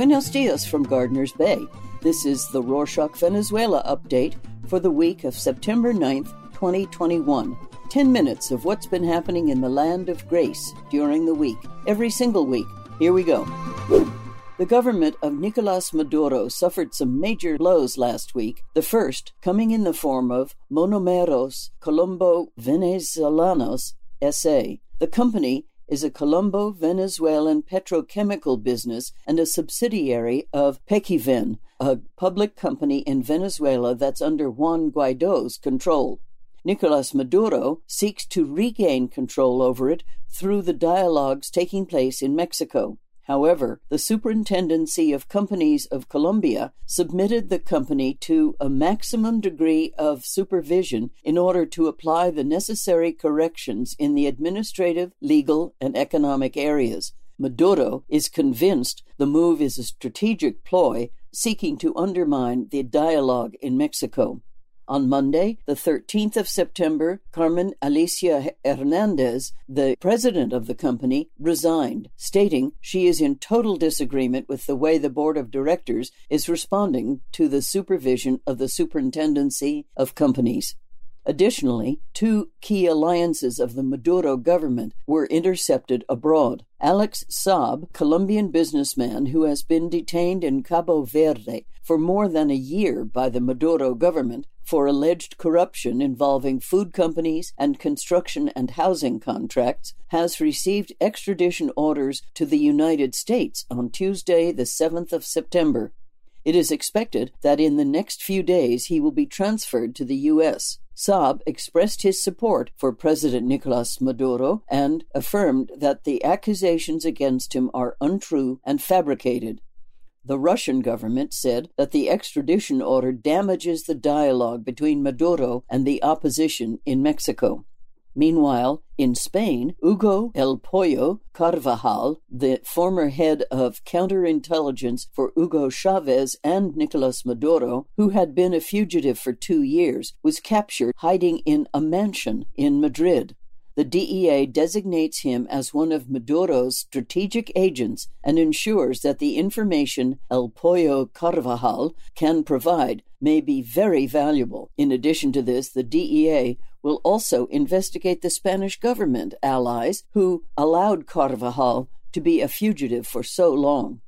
Buenos dias from Gardner's Bay. This is the Rorschach Venezuela update for the week of September 9th, 2021. 10 minutes of what's been happening in the land of grace during the week, every single week. Here we go. The government of Nicolas Maduro suffered some major blows last week, the first coming in the form of Monomeros Colombo Venezolanos SA. The company is a Colombo Venezuelan petrochemical business and a subsidiary of Pequiven, a public company in Venezuela that's under Juan Guaido's control. Nicolas Maduro seeks to regain control over it through the dialogues taking place in Mexico. However, the Superintendency of Companies of Colombia submitted the company to a maximum degree of supervision in order to apply the necessary corrections in the administrative, legal, and economic areas. Maduro is convinced the move is a strategic ploy seeking to undermine the dialogue in Mexico. On Monday, the 13th of September, Carmen Alicia Hernandez, the president of the company, resigned, stating she is in total disagreement with the way the board of directors is responding to the supervision of the Superintendency of Companies. Additionally, two key alliances of the Maduro government were intercepted abroad. Alex Saab, Colombian businessman who has been detained in Cabo Verde for more than a year by the Maduro government for alleged corruption involving food companies and construction and housing contracts, has received extradition orders to the United States on Tuesday, the 7th of September. It is expected that in the next few days he will be transferred to the U.S. Saab expressed his support for President Nicolas Maduro and affirmed that the accusations against him are untrue and fabricated. The Russian government said that the extradition order damages the dialogue between Maduro and the opposition in Mexico. Meanwhile, in Spain, Hugo El Pollo Carvajal, the former head of counterintelligence for Hugo Chavez and Nicolas Maduro, who had been a fugitive for two years, was captured hiding in a mansion in Madrid. The DEA designates him as one of Maduro's strategic agents and ensures that the information El Pollo Carvajal can provide may be very valuable. In addition to this, the DEA will also investigate the Spanish government allies who allowed Carvajal to be a fugitive for so long.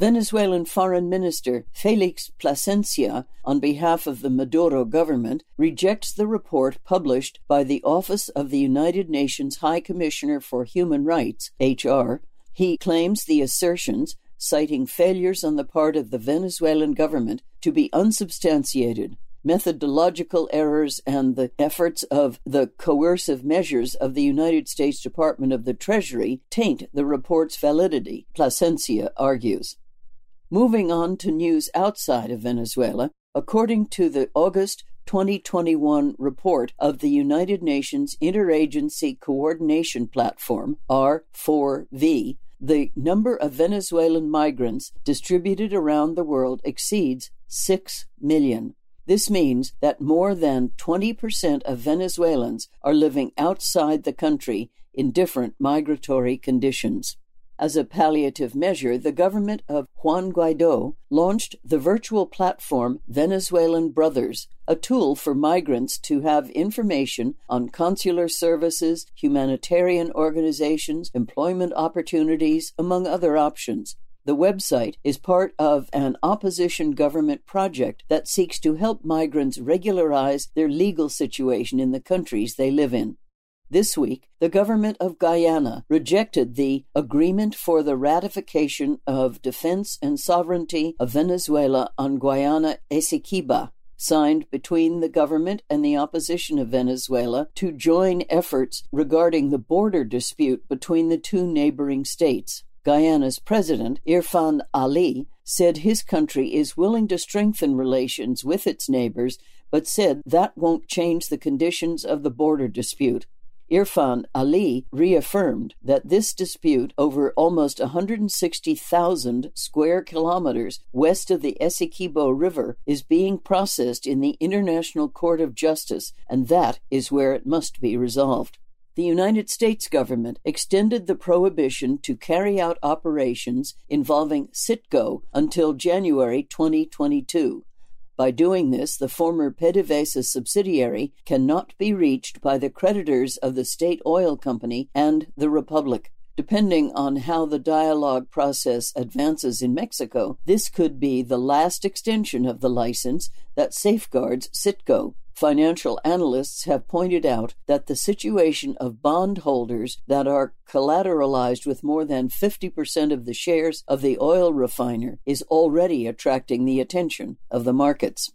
Venezuelan Foreign Minister Felix Plasencia, on behalf of the Maduro government, rejects the report published by the Office of the United Nations High Commissioner for Human Rights, HR. He claims the assertions, citing failures on the part of the Venezuelan government, to be unsubstantiated methodological errors and the efforts of the coercive measures of the United States Department of the Treasury taint the report's validity, Plasencia argues. Moving on to news outside of Venezuela, according to the August 2021 report of the United Nations Interagency Coordination Platform, R4V, the number of Venezuelan migrants distributed around the world exceeds 6 million. This means that more than 20% of Venezuelans are living outside the country in different migratory conditions. As a palliative measure, the government of Juan Guaido launched the virtual platform Venezuelan Brothers, a tool for migrants to have information on consular services, humanitarian organizations, employment opportunities, among other options. The website is part of an opposition government project that seeks to help migrants regularize their legal situation in the countries they live in. This week, the government of Guyana rejected the Agreement for the Ratification of Defense and Sovereignty of Venezuela on Guayana Essequiba, signed between the government and the opposition of Venezuela to join efforts regarding the border dispute between the two neighboring states. Guyana's president, Irfan Ali, said his country is willing to strengthen relations with its neighbors, but said that won't change the conditions of the border dispute. Irfan Ali reaffirmed that this dispute over almost 160,000 square kilometers west of the Essequibo River is being processed in the International Court of Justice, and that is where it must be resolved. the United States government extended the prohibition to carry out operations involving Citgo until January 2022. By doing this, the former PDVSA subsidiary cannot be reached by the creditors of the state oil company and the Republic. Depending on how the dialogue process advances in Mexico, this could be the last extension of the license that safeguards Citgo. Financial analysts have pointed out that the situation of bondholders that are collateralized with more than 50% of the shares of the oil refiner is already attracting the attention of the markets.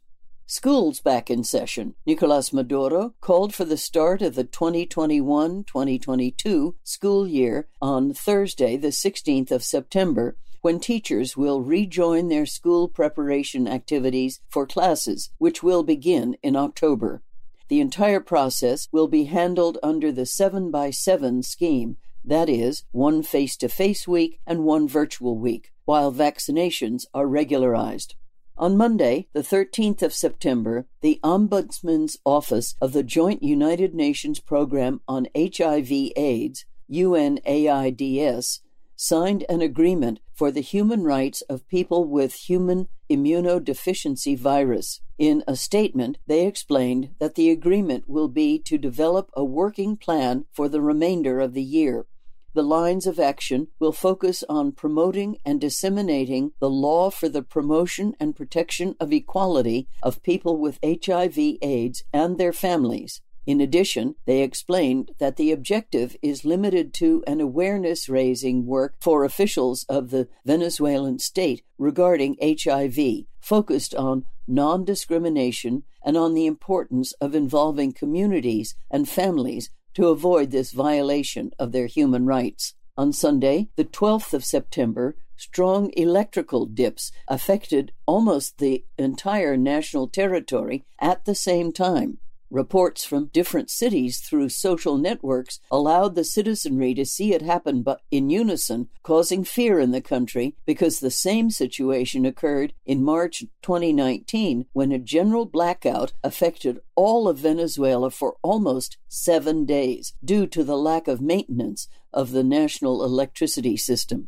Schools back in session. Nicolas Maduro called for the start of the 2021 2022 school year on Thursday, the 16th of September, when teachers will rejoin their school preparation activities for classes, which will begin in October. The entire process will be handled under the 7 by 7 scheme, that is, one face to face week and one virtual week, while vaccinations are regularized. On Monday, the 13th of September, the Ombudsman's Office of the Joint United Nations Program on HIV AIDS, UNAIDS, signed an agreement for the human rights of people with human immunodeficiency virus. In a statement, they explained that the agreement will be to develop a working plan for the remainder of the year. The lines of action will focus on promoting and disseminating the law for the promotion and protection of equality of people with HIV/AIDS and their families, in addition, they explained that the objective is limited to an awareness raising work for officials of the Venezuelan state regarding HIV, focused on non discrimination and on the importance of involving communities and families to avoid this violation of their human rights. On Sunday, the 12th of September, strong electrical dips affected almost the entire national territory at the same time. Reports from different cities through social networks allowed the citizenry to see it happen but in unison, causing fear in the country because the same situation occurred in March 2019 when a general blackout affected all of Venezuela for almost seven days due to the lack of maintenance of the national electricity system.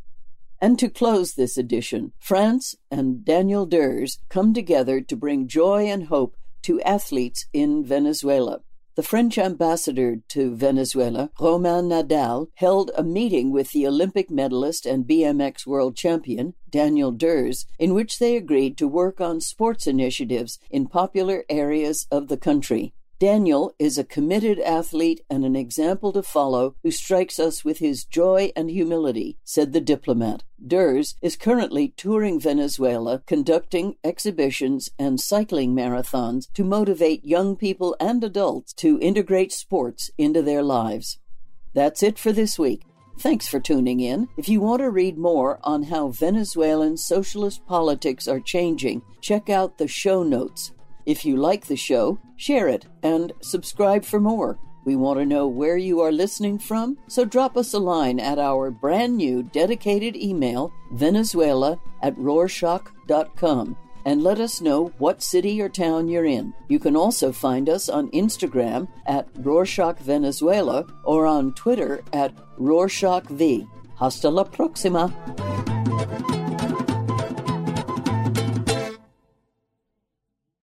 And to close this edition, France and Daniel Dhers come together to bring joy and hope to athletes in Venezuela. The French ambassador to Venezuela, Romain Nadal, held a meeting with the Olympic medalist and BMX world champion, Daniel Dhers, in which they agreed to work on sports initiatives in popular areas of the country. Daniel is a committed athlete and an example to follow who strikes us with his joy and humility, said the diplomat. Dhers is currently touring Venezuela, conducting exhibitions and cycling marathons to motivate young people and adults to integrate sports into their lives. That's it for this week. Thanks for tuning in. If you want to read more on how Venezuelan socialist politics are changing, check out the show notes if you like the show, share it and subscribe for more. We want to know where you are listening from, so drop us a line at our brand new dedicated email, venezuela at rorschach.com, and let us know what city or town you're in. You can also find us on Instagram at Rorschach Venezuela or on Twitter at RorschachV. Hasta la próxima!